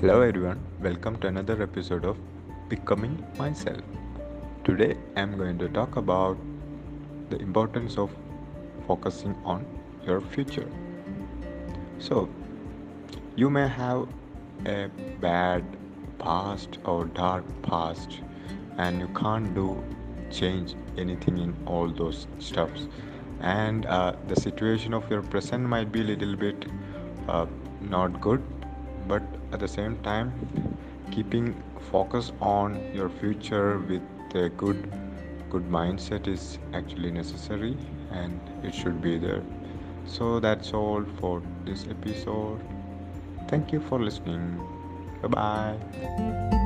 Hello everyone, welcome to another episode of Becoming Myself. Today I'm going to talk about the importance of focusing on your future. So, you may have a bad past or dark past and you can't do change anything in all those stuffs and uh, the situation of your present might be a little bit uh, not good but at the same time keeping focus on your future with a good good mindset is actually necessary and it should be there. So that's all for this episode. Thank you for listening. Bye bye